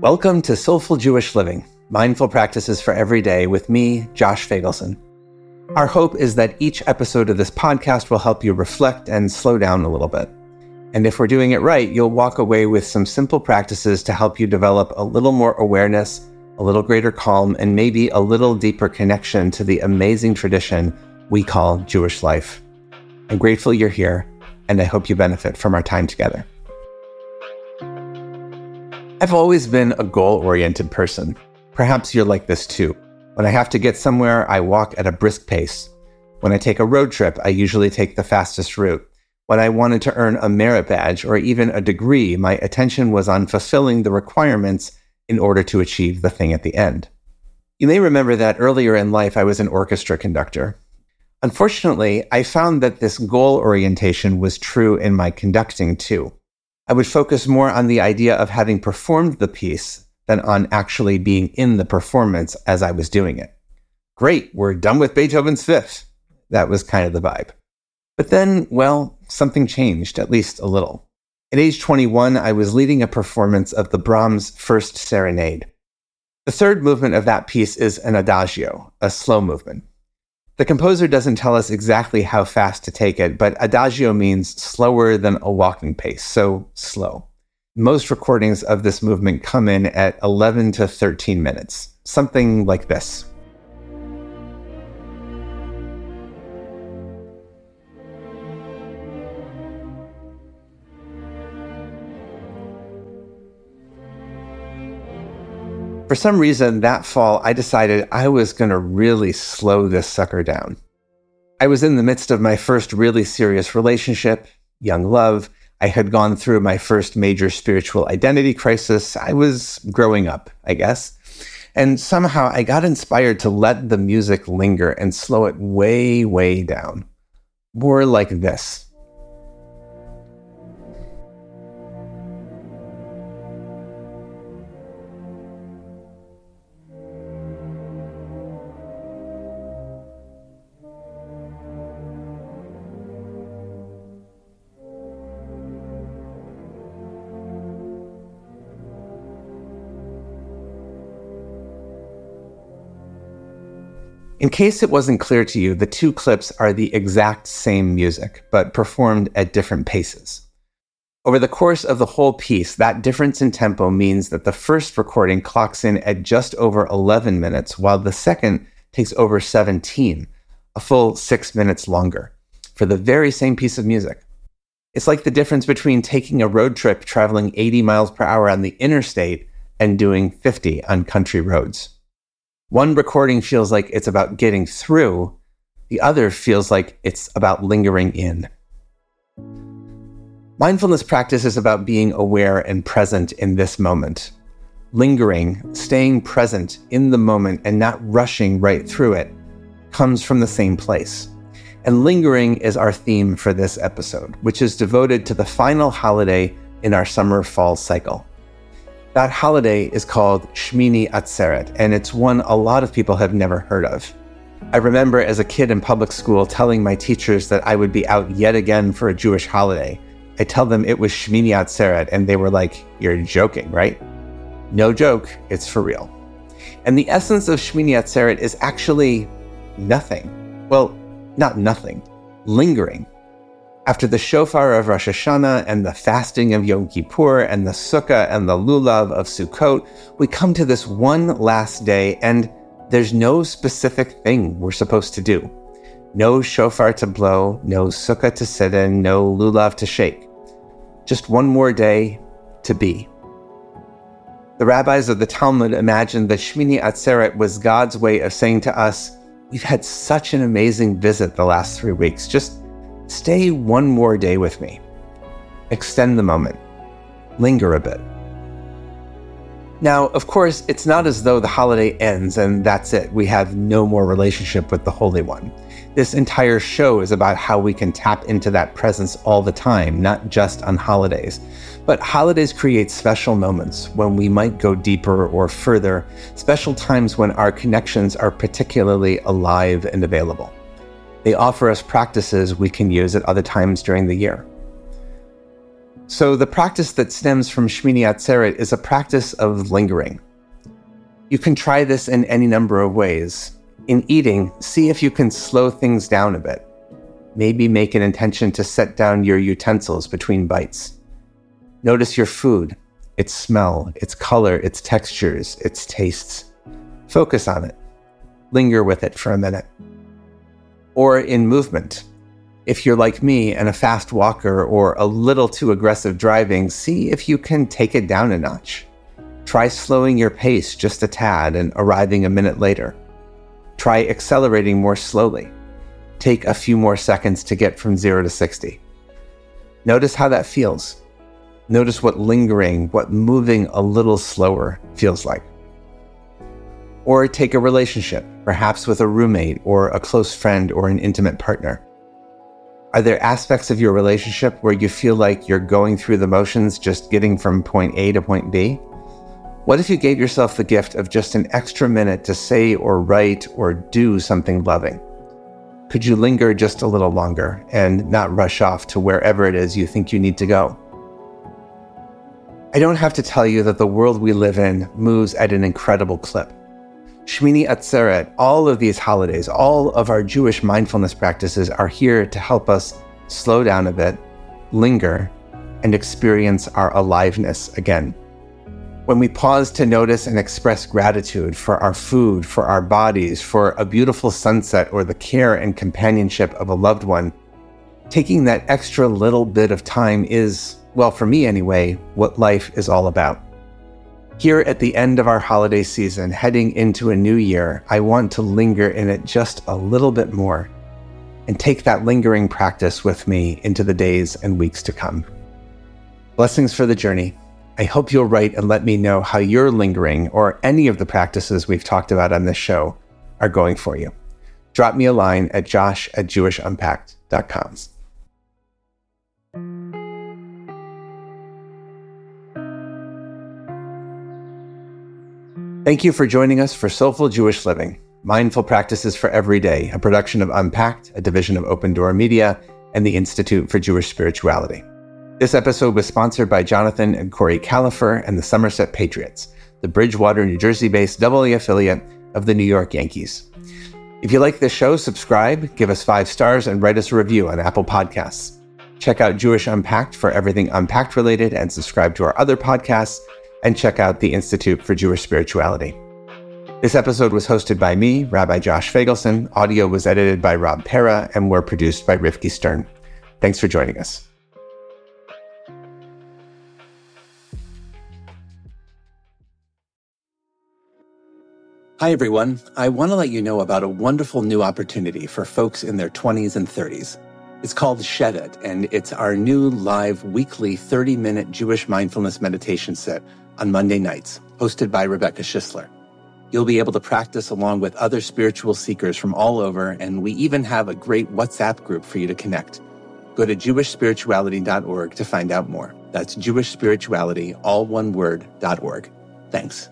Welcome to Soulful Jewish Living, mindful practices for every day with me, Josh Feigelson. Our hope is that each episode of this podcast will help you reflect and slow down a little bit. And if we're doing it right, you'll walk away with some simple practices to help you develop a little more awareness, a little greater calm, and maybe a little deeper connection to the amazing tradition we call Jewish life. I'm grateful you're here, and I hope you benefit from our time together. I've always been a goal oriented person. Perhaps you're like this too. When I have to get somewhere, I walk at a brisk pace. When I take a road trip, I usually take the fastest route. When I wanted to earn a merit badge or even a degree, my attention was on fulfilling the requirements in order to achieve the thing at the end. You may remember that earlier in life I was an orchestra conductor. Unfortunately, I found that this goal orientation was true in my conducting too. I would focus more on the idea of having performed the piece than on actually being in the performance as I was doing it. Great, we're done with Beethoven's Fifth. That was kind of the vibe. But then, well, something changed, at least a little. At age 21, I was leading a performance of the Brahms First Serenade. The third movement of that piece is an adagio, a slow movement. The composer doesn't tell us exactly how fast to take it, but adagio means slower than a walking pace, so slow. Most recordings of this movement come in at 11 to 13 minutes, something like this. For some reason, that fall, I decided I was going to really slow this sucker down. I was in the midst of my first really serious relationship, young love. I had gone through my first major spiritual identity crisis. I was growing up, I guess. And somehow I got inspired to let the music linger and slow it way, way down. More like this. In case it wasn't clear to you, the two clips are the exact same music, but performed at different paces. Over the course of the whole piece, that difference in tempo means that the first recording clocks in at just over 11 minutes, while the second takes over 17, a full six minutes longer, for the very same piece of music. It's like the difference between taking a road trip traveling 80 miles per hour on the interstate and doing 50 on country roads. One recording feels like it's about getting through, the other feels like it's about lingering in. Mindfulness practice is about being aware and present in this moment. Lingering, staying present in the moment and not rushing right through it, comes from the same place. And lingering is our theme for this episode, which is devoted to the final holiday in our summer fall cycle. That holiday is called Shmini Atzeret, and it's one a lot of people have never heard of. I remember as a kid in public school telling my teachers that I would be out yet again for a Jewish holiday. I tell them it was Shmini Atzeret, and they were like, You're joking, right? No joke, it's for real. And the essence of Shmini Atzeret is actually nothing. Well, not nothing, lingering. After the shofar of Rosh Hashanah and the fasting of Yom Kippur and the sukkah and the lulav of Sukkot, we come to this one last day and there's no specific thing we're supposed to do. No shofar to blow, no sukkah to sit in, no lulav to shake. Just one more day to be. The rabbis of the Talmud imagined that Shmini Atzeret was God's way of saying to us, We've had such an amazing visit the last three weeks. Just Stay one more day with me. Extend the moment. Linger a bit. Now, of course, it's not as though the holiday ends and that's it. We have no more relationship with the Holy One. This entire show is about how we can tap into that presence all the time, not just on holidays. But holidays create special moments when we might go deeper or further, special times when our connections are particularly alive and available. They offer us practices we can use at other times during the year. So, the practice that stems from Shmini Atzeret is a practice of lingering. You can try this in any number of ways. In eating, see if you can slow things down a bit. Maybe make an intention to set down your utensils between bites. Notice your food, its smell, its color, its textures, its tastes. Focus on it. Linger with it for a minute. Or in movement. If you're like me and a fast walker or a little too aggressive driving, see if you can take it down a notch. Try slowing your pace just a tad and arriving a minute later. Try accelerating more slowly. Take a few more seconds to get from 0 to 60. Notice how that feels. Notice what lingering, what moving a little slower feels like. Or take a relationship, perhaps with a roommate or a close friend or an intimate partner. Are there aspects of your relationship where you feel like you're going through the motions just getting from point A to point B? What if you gave yourself the gift of just an extra minute to say or write or do something loving? Could you linger just a little longer and not rush off to wherever it is you think you need to go? I don't have to tell you that the world we live in moves at an incredible clip. Shmini Atzeret, all of these holidays, all of our Jewish mindfulness practices are here to help us slow down a bit, linger, and experience our aliveness again when we pause to notice and express gratitude for our food, for our bodies, for a beautiful sunset, or the care and companionship of a loved one, taking that extra little bit of time is, well, for me anyway, what life is all about. Here at the end of our holiday season, heading into a new year, I want to linger in it just a little bit more and take that lingering practice with me into the days and weeks to come. Blessings for the journey. I hope you'll write and let me know how your lingering or any of the practices we've talked about on this show are going for you. Drop me a line at josh at jewishunpacked.com. Thank you for joining us for Soulful Jewish Living, Mindful Practices for Every Day, a production of Unpacked, a division of OpenDor Media, and the Institute for Jewish Spirituality. This episode was sponsored by Jonathan and Kori Kalafer and the Somerset Patriots, the Bridgewater, New Jersey based AA affiliate of the New York Yankees. If you like this show, subscribe, give us five stars, and write us a review on Apple Podcasts. Check out Jewish Unpacked for everything Unpacked related and subscribe to our other podcasts, and check out the Institute for Jewish Spirituality. This episode was hosted by me, Rabbi Josh Feigelson. Audio was edited by Rob Pera and were produced by Rifki Stern. Thanks for joining us. Hi, everyone. I want to let you know about a wonderful new opportunity for folks in their 20s and 30s. It's called Shedet, and it's our new live weekly 30 minute Jewish mindfulness meditation set on Monday nights, hosted by Rebecca Schisler. You'll be able to practice along with other spiritual seekers from all over, and we even have a great WhatsApp group for you to connect. Go to jewishspirituality.org to find out more. That's jewishspirituality, all one word, .org. Thanks.